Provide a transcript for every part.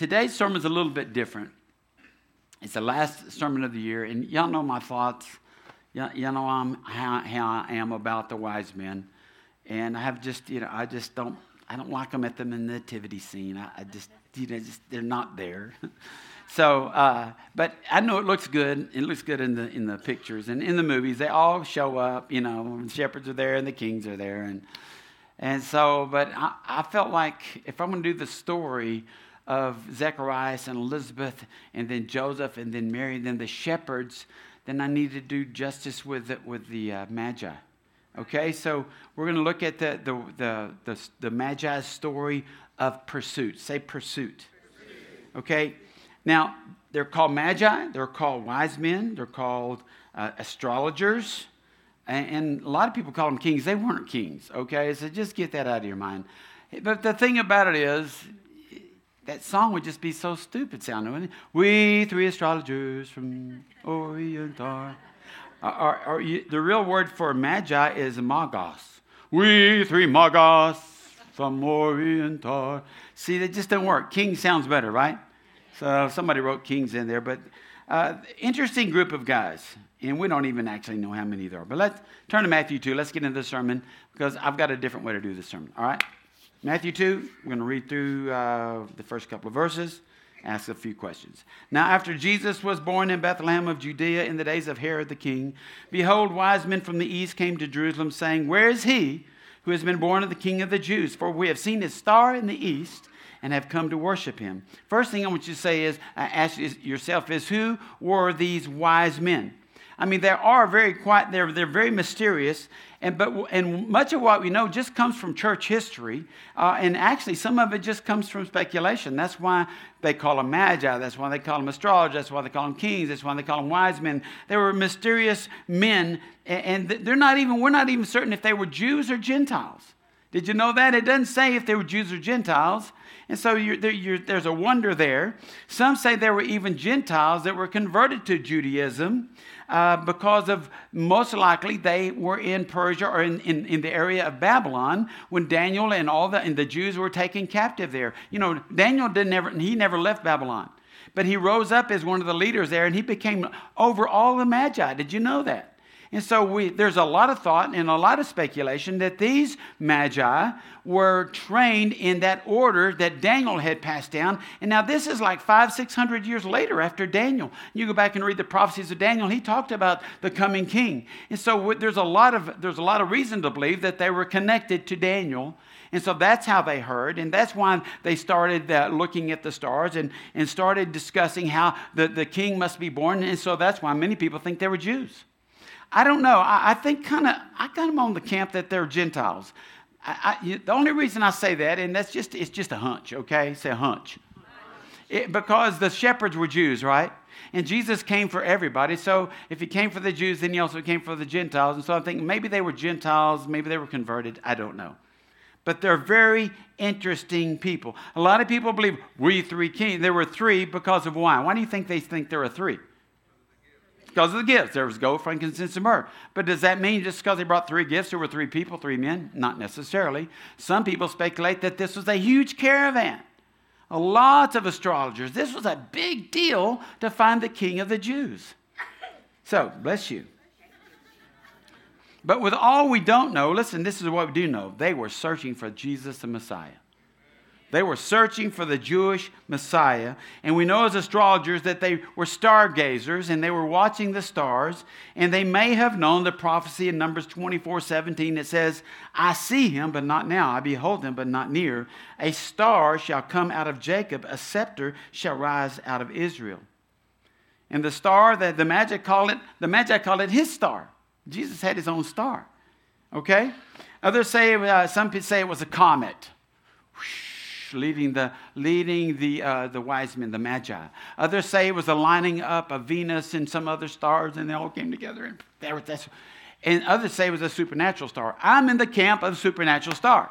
today's sermon is a little bit different. It's the last sermon of the year, and y'all know my thoughts. Y'all, know I'm, how, how I am about the wise men. And I have just, you know, I just don't, I don't like them at the nativity scene. I, I just, you know, just, they're not there. so, uh, but I know it looks good. It looks good in the, in the pictures and in the movies. They all show up, you know, the shepherds are there and the kings are there. And, and so, but I, I felt like if I'm going to do the story of Zacharias and Elizabeth and then Joseph and then Mary and then the shepherds, then I need to do justice with the, with the uh, Magi. Okay, so we're going to look at the, the, the, the, the Magi's story of pursuit. Say pursuit. Okay, now they're called Magi, they're called wise men, they're called uh, astrologers, and, and, a lot of people call them kings. They weren't kings, okay? So just get that out of your mind. But the thing about it is, that song would just be so stupid sounding, wouldn't it? We three astrologers from Orient are. are, are you, the real word for magi is magos. We three magos from Orient are. See, that just doesn't work. King sounds better, right? So somebody wrote kings in there, but uh, interesting group of guys. And we don't even actually know how many there are. But let's turn to Matthew 2. Let's get into the sermon because I've got a different way to do the sermon. All right? Matthew 2, we're going to read through uh, the first couple of verses, ask a few questions. Now, after Jesus was born in Bethlehem of Judea in the days of Herod the king, behold, wise men from the east came to Jerusalem, saying, Where is he who has been born of the king of the Jews? For we have seen his star in the east and have come to worship him. First thing I want you to say is, uh, ask yourself, is who were these wise men? I mean, they are very quiet, they're, they're very mysterious, and, but, and much of what we know just comes from church history. Uh, and actually, some of it just comes from speculation. That's why they call them magi. That's why they call them astrologers. That's why they call them kings. That's why they call them wise men. They were mysterious men, and they're not even, we're not even certain if they were Jews or Gentiles. Did you know that? It doesn't say if they were Jews or Gentiles. And so you're, you're, there's a wonder there. Some say there were even Gentiles that were converted to Judaism uh, because of most likely they were in Persia or in, in, in, the area of Babylon when Daniel and all the, and the Jews were taken captive there. You know, Daniel didn't never, he never left Babylon. But he rose up as one of the leaders there and he became over all the Magi. Did you know that? And so we, there's a lot of thought and a lot of speculation that these magi were trained in that order that Daniel had passed down. And now this is like five, six hundred years later after Daniel. You go back and read the prophecies of Daniel, he talked about the coming king. And so there's a lot of, there's a lot of reason to believe that they were connected to Daniel. And so that's how they heard. And that's why they started uh, looking at the stars and, and started discussing how the, the king must be born. And so that's why many people think they were Jews. I don't know. I, I think kind of, I kind of on the camp that they're Gentiles. I, I, the only reason I say that, and that's just, it's just a hunch, okay? Say a hunch. It, because the shepherds were Jews, right? And Jesus came for everybody. So if he came for the Jews, then he also came for the Gentiles. And so I think maybe they were Gentiles, maybe they were converted. I don't know. But they're very interesting people. A lot of people believe we three kings. There were three because of why? Why do you think they think there are three? Because of the gifts. There was gold, frankincense, and myrrh. But does that mean just because they brought three gifts, there were three people, three men? Not necessarily. Some people speculate that this was a huge caravan. Lots of astrologers. This was a big deal to find the king of the Jews. So, bless you. But with all we don't know, listen, this is what we do know. They were searching for Jesus the Messiah. They were searching for the Jewish Messiah. And we know as astrologers that they were stargazers and they were watching the stars. And they may have known the prophecy in Numbers 24 17 that says, I see him, but not now. I behold him, but not near. A star shall come out of Jacob, a scepter shall rise out of Israel. And the star that the Magi call it, the Magi call it his star. Jesus had his own star. Okay? Others say, uh, some people say it was a comet. Leading the, leading the, uh, the wise men, the magi. Others say it was a lining up of Venus and some other stars, and they all came together. And, there, that's, and others say it was a supernatural star. I'm in the camp of supernatural star.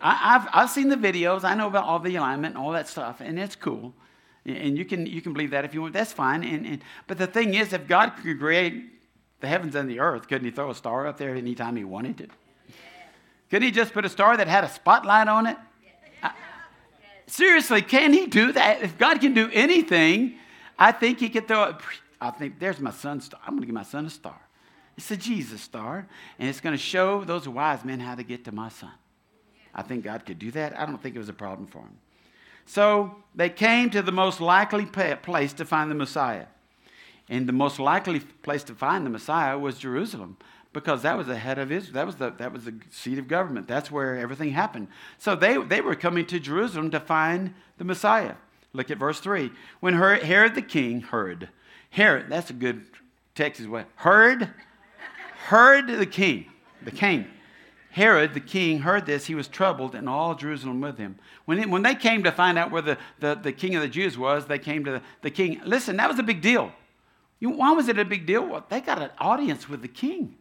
I, have I've seen the videos. I know about all the alignment and all that stuff, and it's cool. And you can, you can believe that if you want. That's fine. And, and, but the thing is, if God could create the heavens and the earth, couldn't He throw a star up there anytime He wanted to? Couldn't He just put a star that had a spotlight on it Seriously, can he do that? If God can do anything, I think he could throw it. I think there's my son's star. I'm going to give my son a star. It's a Jesus star, and it's going to show those wise men how to get to my son. I think God could do that. I don't think it was a problem for him. So they came to the most likely place to find the Messiah. And the most likely place to find the Messiah was Jerusalem because that was the head of Israel. That was the, that was the seat of government. That's where everything happened. So they, they were coming to Jerusalem to find the Messiah. Look at verse 3. When Herod the king heard, Herod, that's a good Texas way, heard, heard the king, the king. Herod the king heard this, he was troubled, and all Jerusalem with him. When, when they came to find out where the, the, the king of the Jews was, they came to the, the king. Listen, that was a big deal. You, why was it a big deal? Well, they got an audience with the king.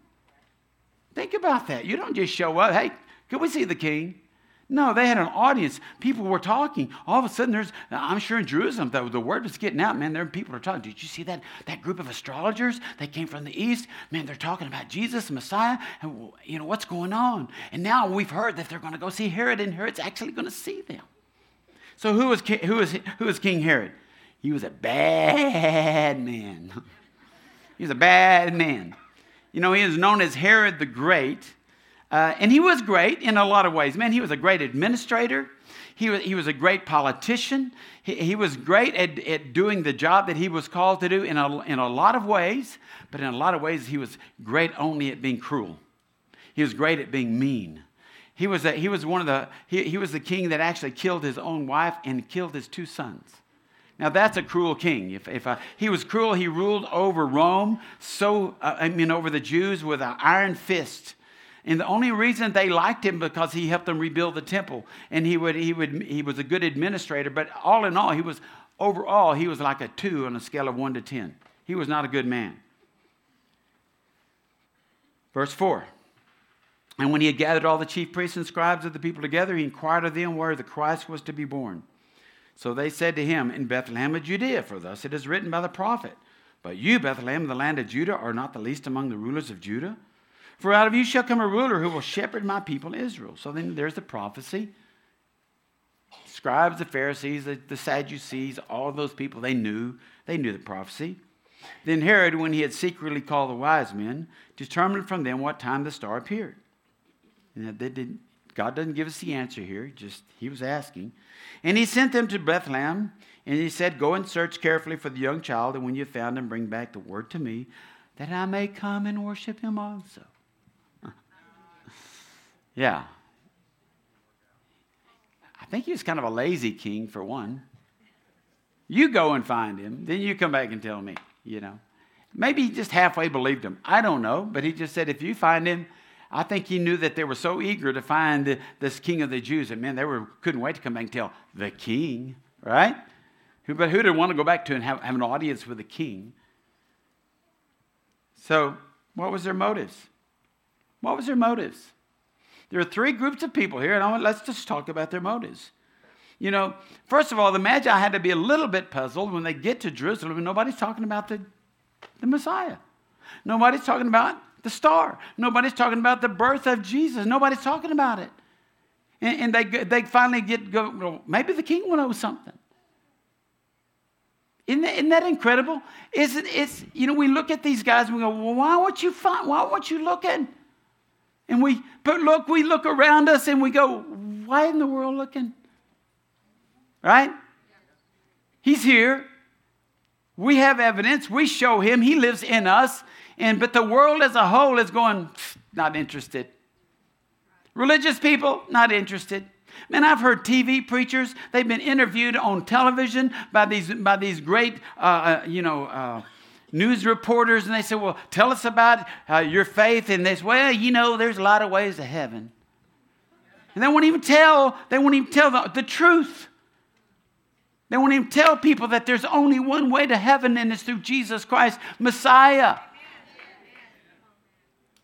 Think about that. You don't just show up, hey, can we see the king? No, they had an audience. People were talking. All of a sudden, there's, I'm sure in Jerusalem, the, the word was getting out. Man, there people are talking. Did you see that, that group of astrologers that came from the east? Man, they're talking about Jesus, the Messiah. And, you know, what's going on? And now we've heard that they're going to go see Herod, and Herod's actually going to see them. So who was, who was, who was King Herod? He was a bad man. he was a bad man. You know, he is known as Herod the Great uh, and he was great in a lot of ways. Man, he was a great administrator. He was, he was a great politician. He, he was great at, at doing the job that he was called to do in a, in a lot of ways, but in a lot of ways, he was great only at being cruel. He was great at being mean. He was, a, he was one of the, he, he was the king that actually killed his own wife and killed his two sons. Now that's a cruel king. If, if uh, he was cruel, he ruled over Rome, so uh, I mean over the Jews with an iron fist. And the only reason they liked him because he helped them rebuild the temple. And he would he would he was a good administrator, but all in all, he was overall, he was like a two on a scale of one to ten. He was not a good man. Verse 4. And when he had gathered all the chief priests and scribes of the people together, he inquired of them where the Christ was to be born. So they said to him, In Bethlehem of Judea, for thus it is written by the prophet. But you, Bethlehem, the land of Judah, are not the least among the rulers of Judah. For out of you shall come a ruler who will shepherd my people Israel. So then there's the prophecy. Scribes, the Pharisees, the, the Sadducees, all those people, they knew. They knew the prophecy. Then Herod, when he had secretly called the wise men, determined from them what time the star appeared. And they did, God doesn't give us the answer here, just he was asking. And he sent them to Bethlehem, and he said, Go and search carefully for the young child, and when you found him, bring back the word to me, that I may come and worship him also. Yeah. I think he was kind of a lazy king, for one. You go and find him, then you come back and tell me, you know. Maybe he just halfway believed him. I don't know, but he just said, if you find him, I think he knew that they were so eager to find this king of the Jews that, man, they were, couldn't wait to come back and tell the king, right? But who didn't want to go back to and have, have an audience with the king? So, what was their motives? What was their motives? There are three groups of people here, and I want, let's just talk about their motives. You know, first of all, the Magi had to be a little bit puzzled when they get to Jerusalem and nobody's talking about the, the Messiah. Nobody's talking about the star. Nobody's talking about the birth of Jesus. Nobody's talking about it. And, and they, they finally get, go, well, maybe the king will know something. Isn't that, isn't that incredible? Is it, it's, you know, we look at these guys and we go, well, why won't you find, why won't you look at and we, but look, we look around us and we go, why in the world looking? Right? He's here. We have evidence. We show him. He lives in us. And but the world as a whole is going, not interested. Religious people, not interested. Man, I've heard TV preachers, they've been interviewed on television by these, by these great, uh, uh, you know, uh, news reporters and they say, Well, tell us about uh, your faith in this. Well, you know, there's a lot of ways to heaven. And they won't even tell, they won't even tell the, the truth. They won't even tell people that there's only one way to heaven, and it's through Jesus Christ, Messiah.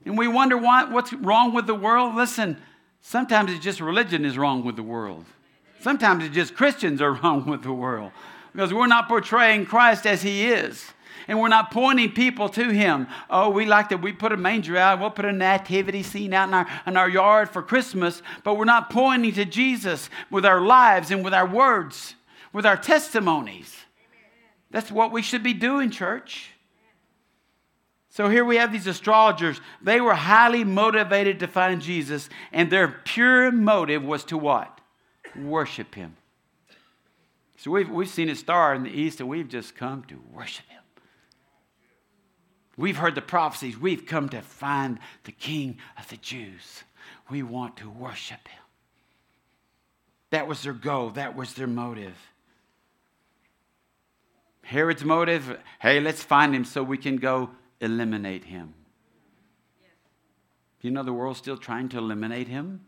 And we wonder why, what's wrong with the world. Listen, sometimes it's just religion is wrong with the world. Sometimes it's just Christians are wrong with the world because we're not portraying Christ as he is. And we're not pointing people to him. Oh, we like that we put a manger out, we'll put a nativity scene out in our, in our yard for Christmas, but we're not pointing to Jesus with our lives and with our words, with our testimonies. That's what we should be doing, church. So here we have these astrologers. They were highly motivated to find Jesus, and their pure motive was to what? Worship him. So we've, we've seen a star in the east, and we've just come to worship him. We've heard the prophecies. We've come to find the King of the Jews. We want to worship him. That was their goal, that was their motive. Herod's motive hey, let's find him so we can go eliminate him. You know the world's still trying to eliminate him?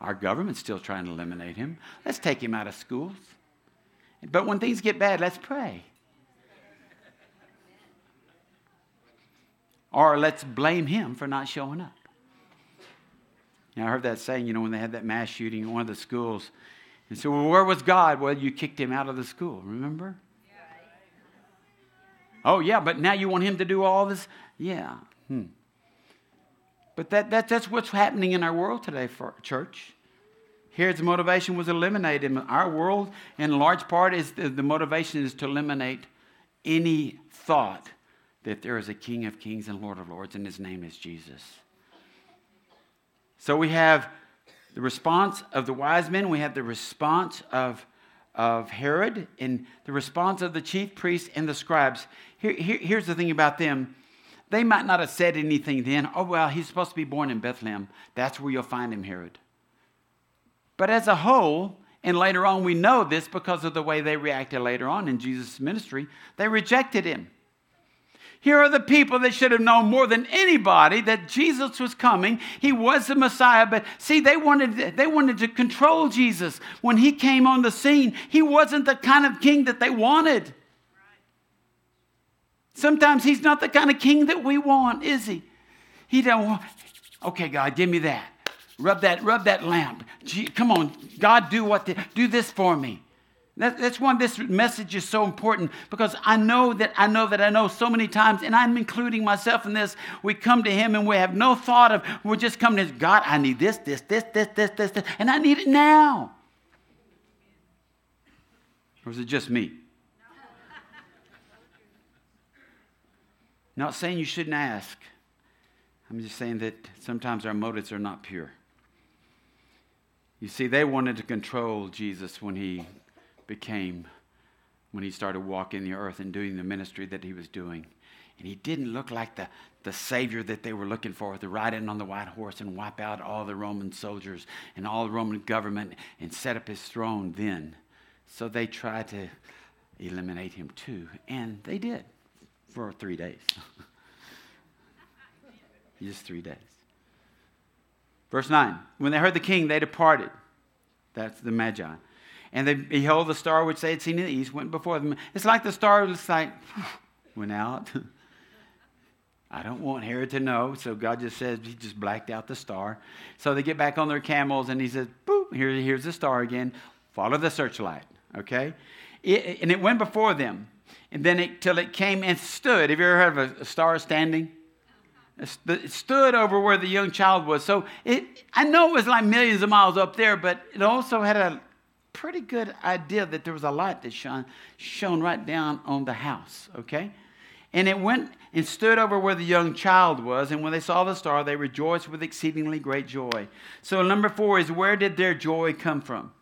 Our government's still trying to eliminate him. Let's take him out of schools. But when things get bad, let's pray. Or let's blame him for not showing up. Now, I heard that saying, you know, when they had that mass shooting in one of the schools. And so, well, where was God? Well, you kicked him out of the school, remember? Oh, yeah, but now you want him to do all this? Yeah. Hmm. But that, that, that's what's happening in our world today, for church. Herod's motivation was eliminated. In our world, in large part, is the, the motivation is to eliminate any thought that there is a King of Kings and Lord of Lords, and his name is Jesus. So we have the response of the wise men, we have the response of, of Herod, and the response of the chief priests and the scribes. Here, here, here's the thing about them they might not have said anything then. Oh, well, he's supposed to be born in Bethlehem. That's where you'll find him, Herod. But as a whole, and later on we know this because of the way they reacted later on in Jesus' ministry, they rejected him. Here are the people that should have known more than anybody that Jesus was coming. He was the Messiah, but see, they wanted, they wanted to control Jesus. When he came on the scene, he wasn't the kind of king that they wanted. Sometimes he's not the kind of king that we want, is he? He don't want, okay, God, give me that. Rub that, rub that lamp. Gee, come on, God, do what the, do this for me. That, that's why this message is so important because I know that I know that I know so many times, and I'm including myself in this. We come to Him and we have no thought of, we're just coming to God, I need this, this, this, this, this, this, this, and I need it now. Or is it just me? Not saying you shouldn't ask. I'm just saying that sometimes our motives are not pure. You see, they wanted to control Jesus when he became, when he started walking the earth and doing the ministry that he was doing. And he didn't look like the, the Savior that they were looking for to ride in on the white horse and wipe out all the Roman soldiers and all the Roman government and set up his throne then. So they tried to eliminate him too. And they did for three days. Just three days. Verse 9 When they heard the king, they departed. That's the Magi. And they beheld the star which they had seen in the east went before them. It's like the star was like, went out. I don't want Herod to know. So God just says, He just blacked out the star. So they get back on their camels and He says, boop, here, here's the star again. Follow the searchlight. Okay? It, and it went before them. And then it, till it came and stood. Have you ever heard of a, a star standing? It stood over where the young child was. So it, I know it was like millions of miles up there, but it also had a pretty good idea that there was a light that shone, shone right down on the house, okay? And it went and stood over where the young child was, and when they saw the star, they rejoiced with exceedingly great joy. So, number four is where did their joy come from?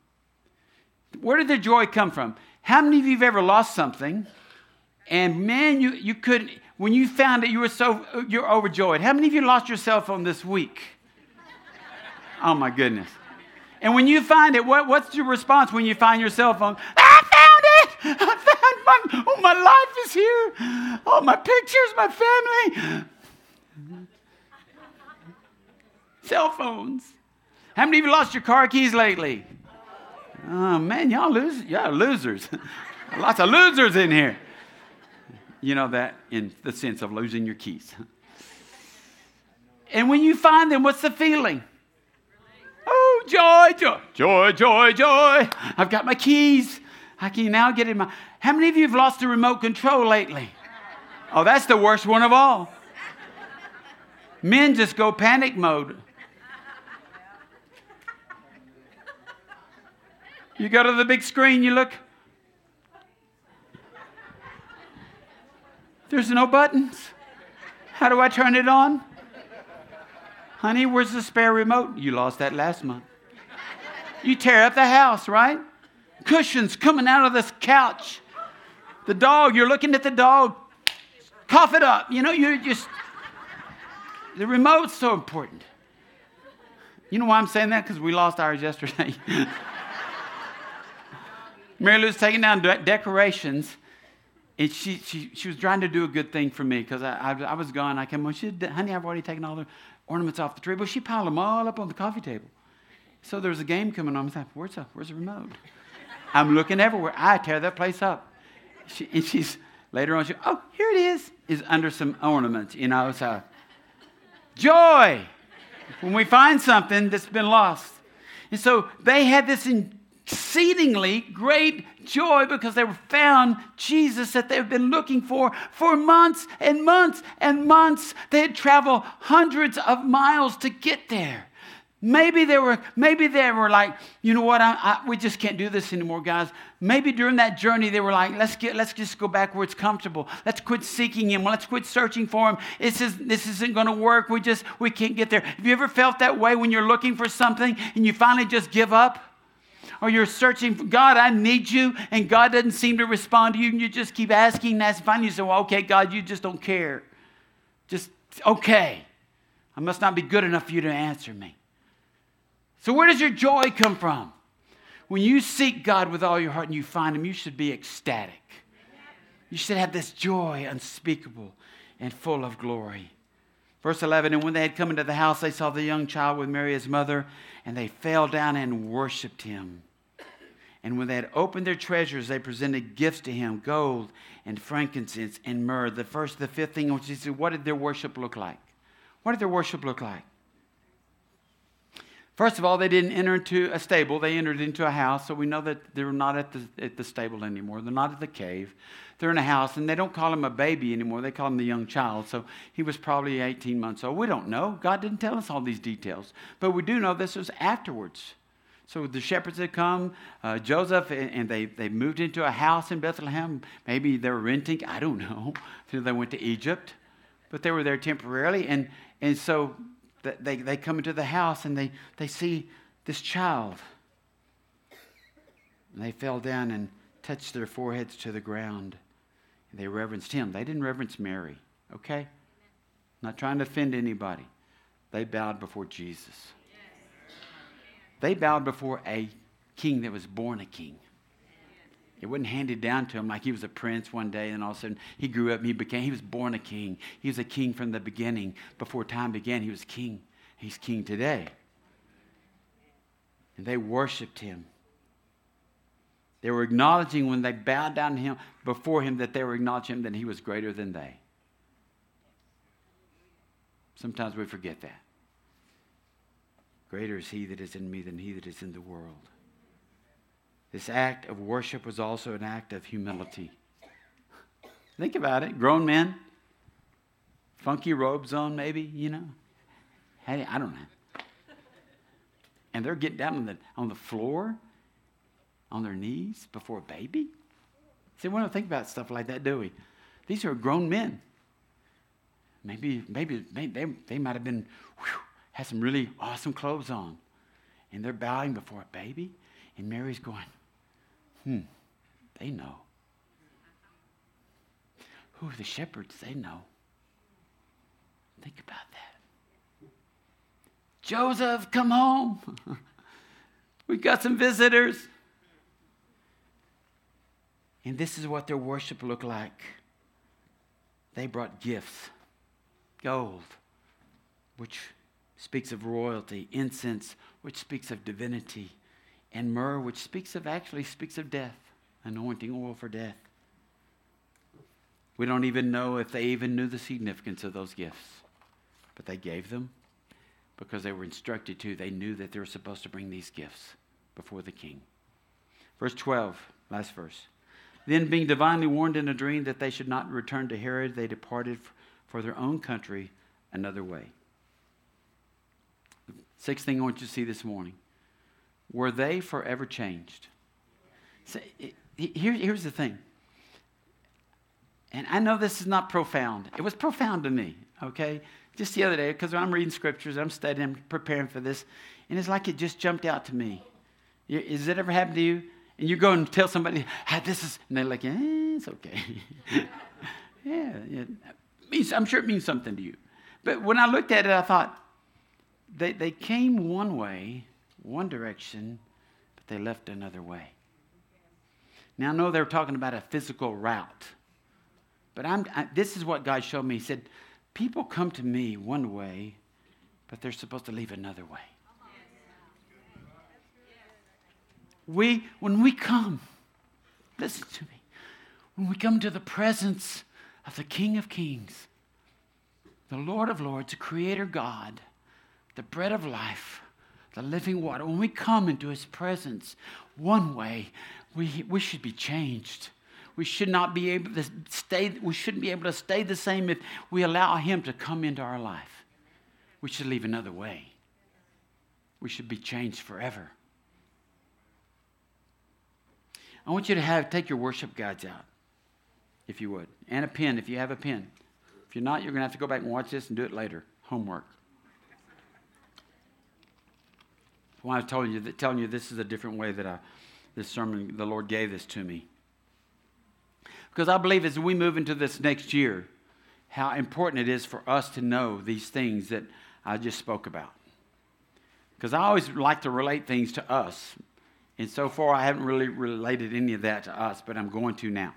Where did their joy come from? How many of you have ever lost something, and man, you, you couldn't, when you found it, you were so, you're overjoyed. How many of you lost your cell phone this week? Oh my goodness. And when you find it, what, what's your response when you find your cell phone? I found it! I found my, oh, my life is here. Oh, my pictures, my family. cell phones. How many of you lost your car keys lately? Oh, man, y'all, lose, y'all losers. Lots of losers in here. You know that in the sense of losing your keys. And when you find them, what's the feeling? Oh, joy, joy, joy, joy, joy. I've got my keys. I can now get in my. How many of you have lost the remote control lately? Oh, that's the worst one of all. Men just go panic mode. You go to the big screen, you look. There's no buttons. How do I turn it on? Honey, where's the spare remote? You lost that last month. You tear up the house, right? Cushions coming out of this couch. The dog, you're looking at the dog. Cough it up. You know, you're just. The remote's so important. You know why I'm saying that? Because we lost ours yesterday. Mary Lou's taking down de- decorations, and she, she, she was trying to do a good thing for me because I, I, I, was gone. I came home. She said, Honey, I've already taken all the ornaments off the tree. But she piled them all up on the coffee table. So there was a game coming on. I was like, Where's the, where's the remote? I'm looking everywhere. I tear that place up. She, and she's later on, she, Oh, here it is, is under some ornaments, you know. So joy when we find something that's been lost. And so they had this exceedingly great joy because they found Jesus that they've been looking for for months and months and months. They had traveled hundreds of miles to get there. Maybe they were, maybe they were like, you know what, I, I, we just can't do this anymore, guys. Maybe during that journey they were like, let's get, let's just go back where it's comfortable. Let's quit seeking Him. Let's quit searching for Him. This is this isn't going to work. We just we can't get there. Have you ever felt that way when you're looking for something and you finally just give up? Or you're searching for God, I need you, and God doesn't seem to respond to you, and you just keep asking and asking. Finally, you say, Well, okay, God, you just don't care. Just okay. I must not be good enough for you to answer me. So, where does your joy come from? When you seek God with all your heart and you find Him, you should be ecstatic. You should have this joy unspeakable and full of glory. Verse 11 And when they had come into the house, they saw the young child with Mary, his mother, and they fell down and worshiped him. And when they had opened their treasures, they presented gifts to him gold and frankincense and myrrh. The first, the fifth thing, which is what did their worship look like? What did their worship look like? First of all, they didn't enter into a stable, they entered into a house. So we know that they're not at the, at the stable anymore. They're not at the cave. They're in a house, and they don't call him a baby anymore. They call him the young child. So he was probably 18 months old. We don't know. God didn't tell us all these details. But we do know this was afterwards. So the shepherds had come, uh, Joseph, and, and, they, they moved into a house in Bethlehem. Maybe they were renting, I don't know. they went to Egypt, but they were there temporarily. And, and so they, they come into the house and they, they see this child. And they fell down and touched their foreheads to the ground. And they reverenced him. They didn't reverence Mary, okay? Not trying to offend anybody. They bowed before Jesus. They bowed before a king that was born a king. It wasn't handed down to him like he was a prince one day and all of a sudden he grew up and he became, he was born a king. He was a king from the beginning. Before time began, he was king. He's king today. And they worshiped him. They were acknowledging when they bowed down to him before him that they were acknowledging him that he was greater than they. Sometimes we forget that. Greater is he that is in me than he that is in the world. This act of worship was also an act of humility. Think about it. Grown men, funky robes on, maybe, you know. Hey, I don't know. And they're getting down on the, on the floor, on their knees before a baby. See, we don't think about stuff like that, do we? These are grown men. Maybe, maybe, maybe they, they might have been, whew, had some really awesome clothes on. And they're bowing before a baby. And Mary's going, Hmm, they know. Who are the shepherds? They know. Think about that. Joseph, come home. We've got some visitors. And this is what their worship looked like. They brought gifts gold, which speaks of royalty, incense, which speaks of divinity, and myrrh, which speaks of actually speaks of death, anointing oil for death. We don't even know if they even knew the significance of those gifts, but they gave them because they were instructed to. They knew that they were supposed to bring these gifts before the king. Verse 12, last verse. Then, being divinely warned in a dream that they should not return to Herod, they departed for their own country another way. Sixth thing I want you to see this morning were they forever changed? So, here, here's the thing. And I know this is not profound. It was profound to me, okay? Just the other day, because I'm reading scriptures, I'm studying, I'm preparing for this, and it's like it just jumped out to me. Has it ever happened to you? And you go and tell somebody, hey, this is, and they're like, eh, it's okay. yeah, yeah. I'm sure it means something to you. But when I looked at it, I thought, they, they came one way, one direction, but they left another way. Now, I know they're talking about a physical route, but I'm, I, this is what God showed me. He said, People come to me one way, but they're supposed to leave another way. We, when we come, listen to me, when we come to the presence of the King of Kings, the Lord of Lords, the Creator God, the bread of life, the living water, when we come into His presence one way, we, we should be changed. We should not be able to stay, we shouldn't be able to stay the same if we allow Him to come into our life. We should leave another way. We should be changed forever. I want you to have take your worship guides out, if you would, and a pen if you have a pen. If you're not, you're going to have to go back and watch this and do it later. Homework. Why I'm telling you, that, telling you this is a different way that I, this sermon, the Lord gave this to me. Because I believe as we move into this next year, how important it is for us to know these things that I just spoke about. Because I always like to relate things to us. And so far, I haven't really related any of that to us, but I'm going to now.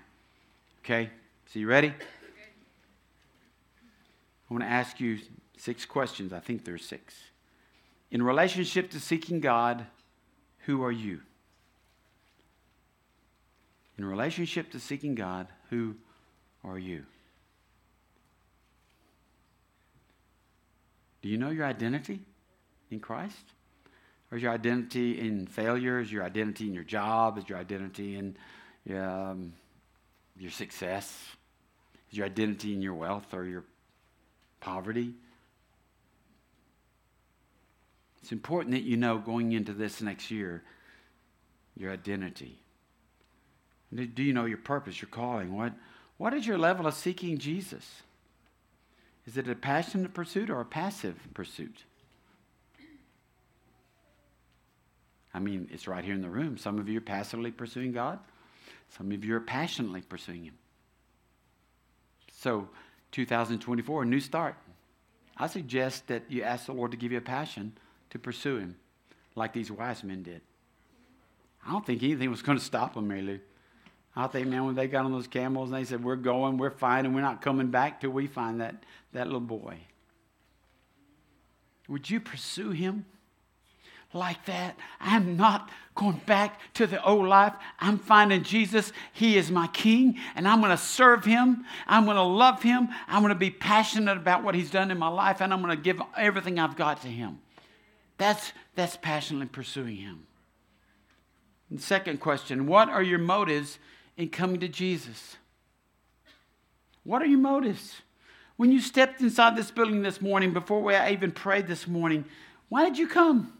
Okay? So, you ready? I want to ask you six questions. I think there's six. In relationship to seeking God, who are you? In relationship to seeking God, who are you? Do you know your identity in Christ? Or is your identity in failure? Is your identity in your job? Is your identity in um, your success? Is your identity in your wealth or your poverty? It's important that you know going into this next year your identity. Do you know your purpose, your calling? What, what is your level of seeking Jesus? Is it a passionate pursuit or a passive pursuit? I mean, it's right here in the room. Some of you are passively pursuing God, some of you are passionately pursuing Him. So, 2024, a new start. I suggest that you ask the Lord to give you a passion to pursue Him, like these wise men did. I don't think anything was going to stop them, Lou. I think, man, when they got on those camels and they said, We're going, we're fine, and we're not coming back till we find that, that little boy. Would you pursue him like that? I'm not going back to the old life. I'm finding Jesus. He is my king, and I'm going to serve him. I'm going to love him. I'm going to be passionate about what he's done in my life, and I'm going to give everything I've got to him. That's, that's passionately pursuing him. And second question What are your motives in coming to Jesus? What are your motives? When you stepped inside this building this morning, before we even prayed this morning, why did you come?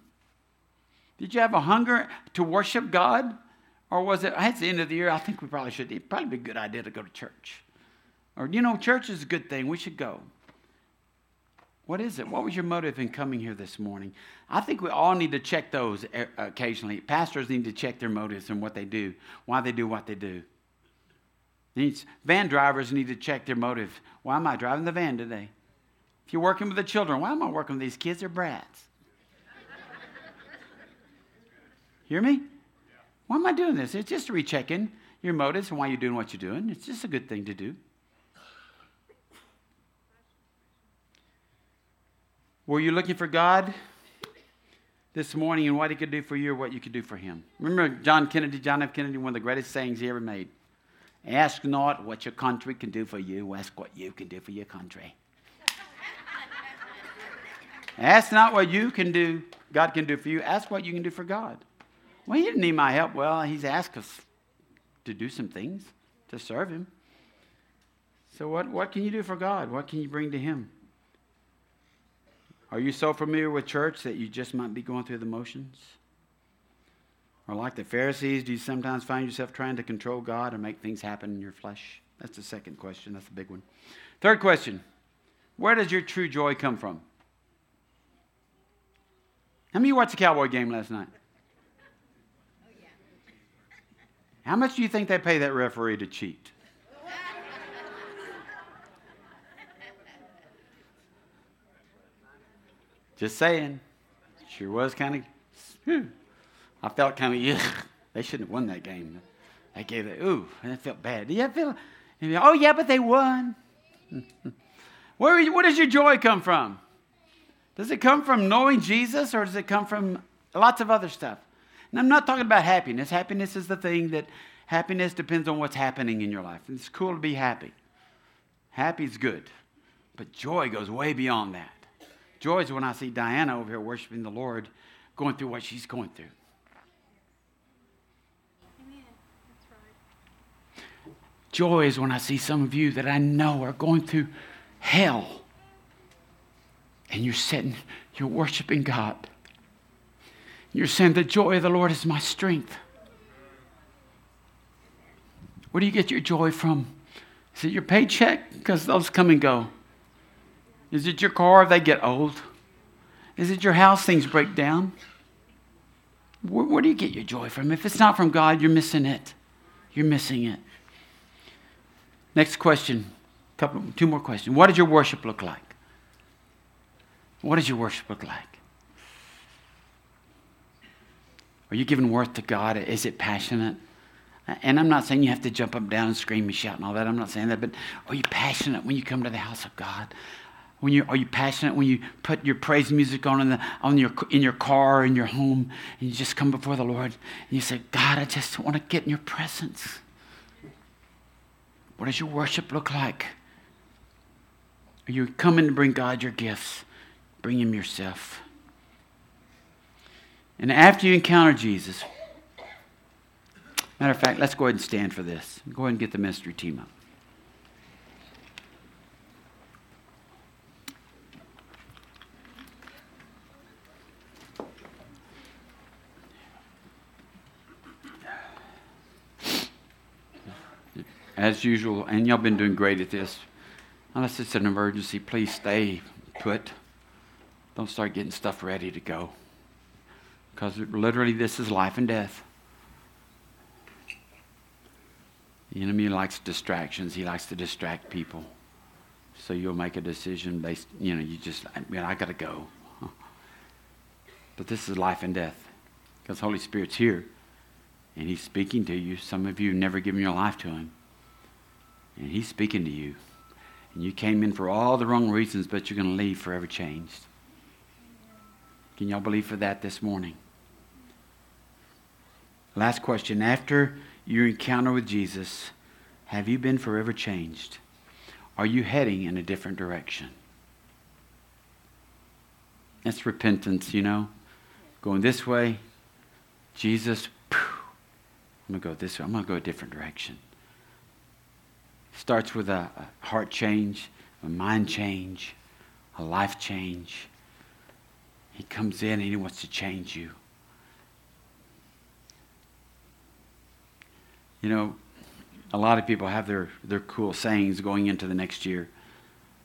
Did you have a hunger to worship God? Or was it, at the end of the year, I think we probably should, it'd probably be a good idea to go to church. Or, you know, church is a good thing. We should go. What is it? What was your motive in coming here this morning? I think we all need to check those uh, occasionally. Pastors need to check their motives and what they do, why they do what they do. Van drivers need to check their motive. Why am I driving the van today? If you're working with the children, why am I working with these kids? They're brats. Hear me? Why am I doing this? It's just rechecking your motives and why you're doing what you're doing. It's just a good thing to do. Were you looking for God this morning and what He could do for you or what you could do for Him? Remember John Kennedy, John F. Kennedy, one of the greatest sayings he ever made. Ask not what your country can do for you, ask what you can do for your country. ask not what you can do, God can do for you, ask what you can do for God. Well, he didn't need my help. Well, he's asked us to do some things. to serve Him. So, what, what can you do for God? What can you bring to Him? Are you so familiar with church that you just might be going through the motions? Or, like the Pharisees, do you sometimes find yourself trying to control God or make things happen in your flesh? That's the second question. That's the big one. Third question Where does your true joy come from? How many of you watched the Cowboy game last night? Oh, How much do you think they pay that referee to cheat? Just saying. Sure was kind of. Hmm, I felt kind of, yeah, they shouldn't have won that game. They gave it, ooh, and I felt bad. Yeah, feel, oh, yeah, but they won. Where, where does your joy come from? Does it come from knowing Jesus or does it come from lots of other stuff? And I'm not talking about happiness. Happiness is the thing that happiness depends on what's happening in your life. It's cool to be happy. Happy is good. But joy goes way beyond that. Joy is when I see Diana over here worshiping the Lord, going through what she's going through. Joy is when I see some of you that I know are going through hell. And you're sitting, you're worshiping God. You're saying, The joy of the Lord is my strength. Where do you get your joy from? Is it your paycheck? Because those come and go. Is it your car? They get old. Is it your house? Things break down. Where, where do you get your joy from? If it's not from God, you're missing it. You're missing it. Next question. Couple, two more questions. What does your worship look like? What does your worship look like? Are you giving worth to God? Is it passionate? And I'm not saying you have to jump up, down, and scream and shout and all that. I'm not saying that. But are you passionate when you come to the house of God? When you, are you passionate when you put your praise music on in, the, on your, in your car in your home and you just come before the Lord and you say, God, I just want to get in your presence? What does your worship look like? Are you coming to bring God your gifts? Bring Him yourself. And after you encounter Jesus, matter of fact, let's go ahead and stand for this. Go ahead and get the ministry team up. As usual, and y'all been doing great at this. Unless it's an emergency, please stay put. Don't start getting stuff ready to go. Because literally, this is life and death. The enemy likes distractions. He likes to distract people. So you'll make a decision based, you know, you just, I mean, I got to go. But this is life and death. Because Holy Spirit's here. And He's speaking to you. Some of you never given your life to Him. And He's speaking to you. And you came in for all the wrong reasons, but you're going to leave forever changed. Can y'all believe for that this morning? Last question. After your encounter with Jesus, have you been forever changed? Are you heading in a different direction? That's repentance, you know. Going this way, Jesus, I'm going to go this way. I'm going to go a different direction. Starts with a, a heart change, a mind change, a life change. He comes in and he wants to change you. You know, a lot of people have their, their cool sayings going into the next year.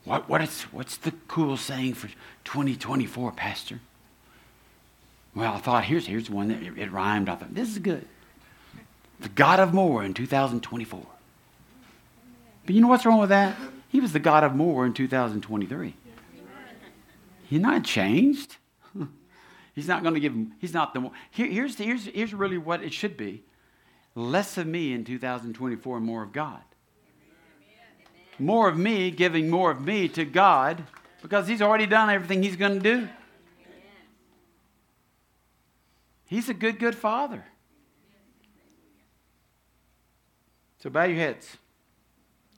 What, what is, what's the cool saying for 2024, Pastor? Well, I thought, here's, here's one that it, it rhymed. I thought, this is good. The God of more in 2024. But you know what's wrong with that? He was the God of more in 2023. He's not changed. He's not going to give him, he's not the more. Here, here's, here's, here's really what it should be less of me in 2024 and more of God. More of me giving more of me to God because he's already done everything he's going to do. He's a good, good father. So bow your heads.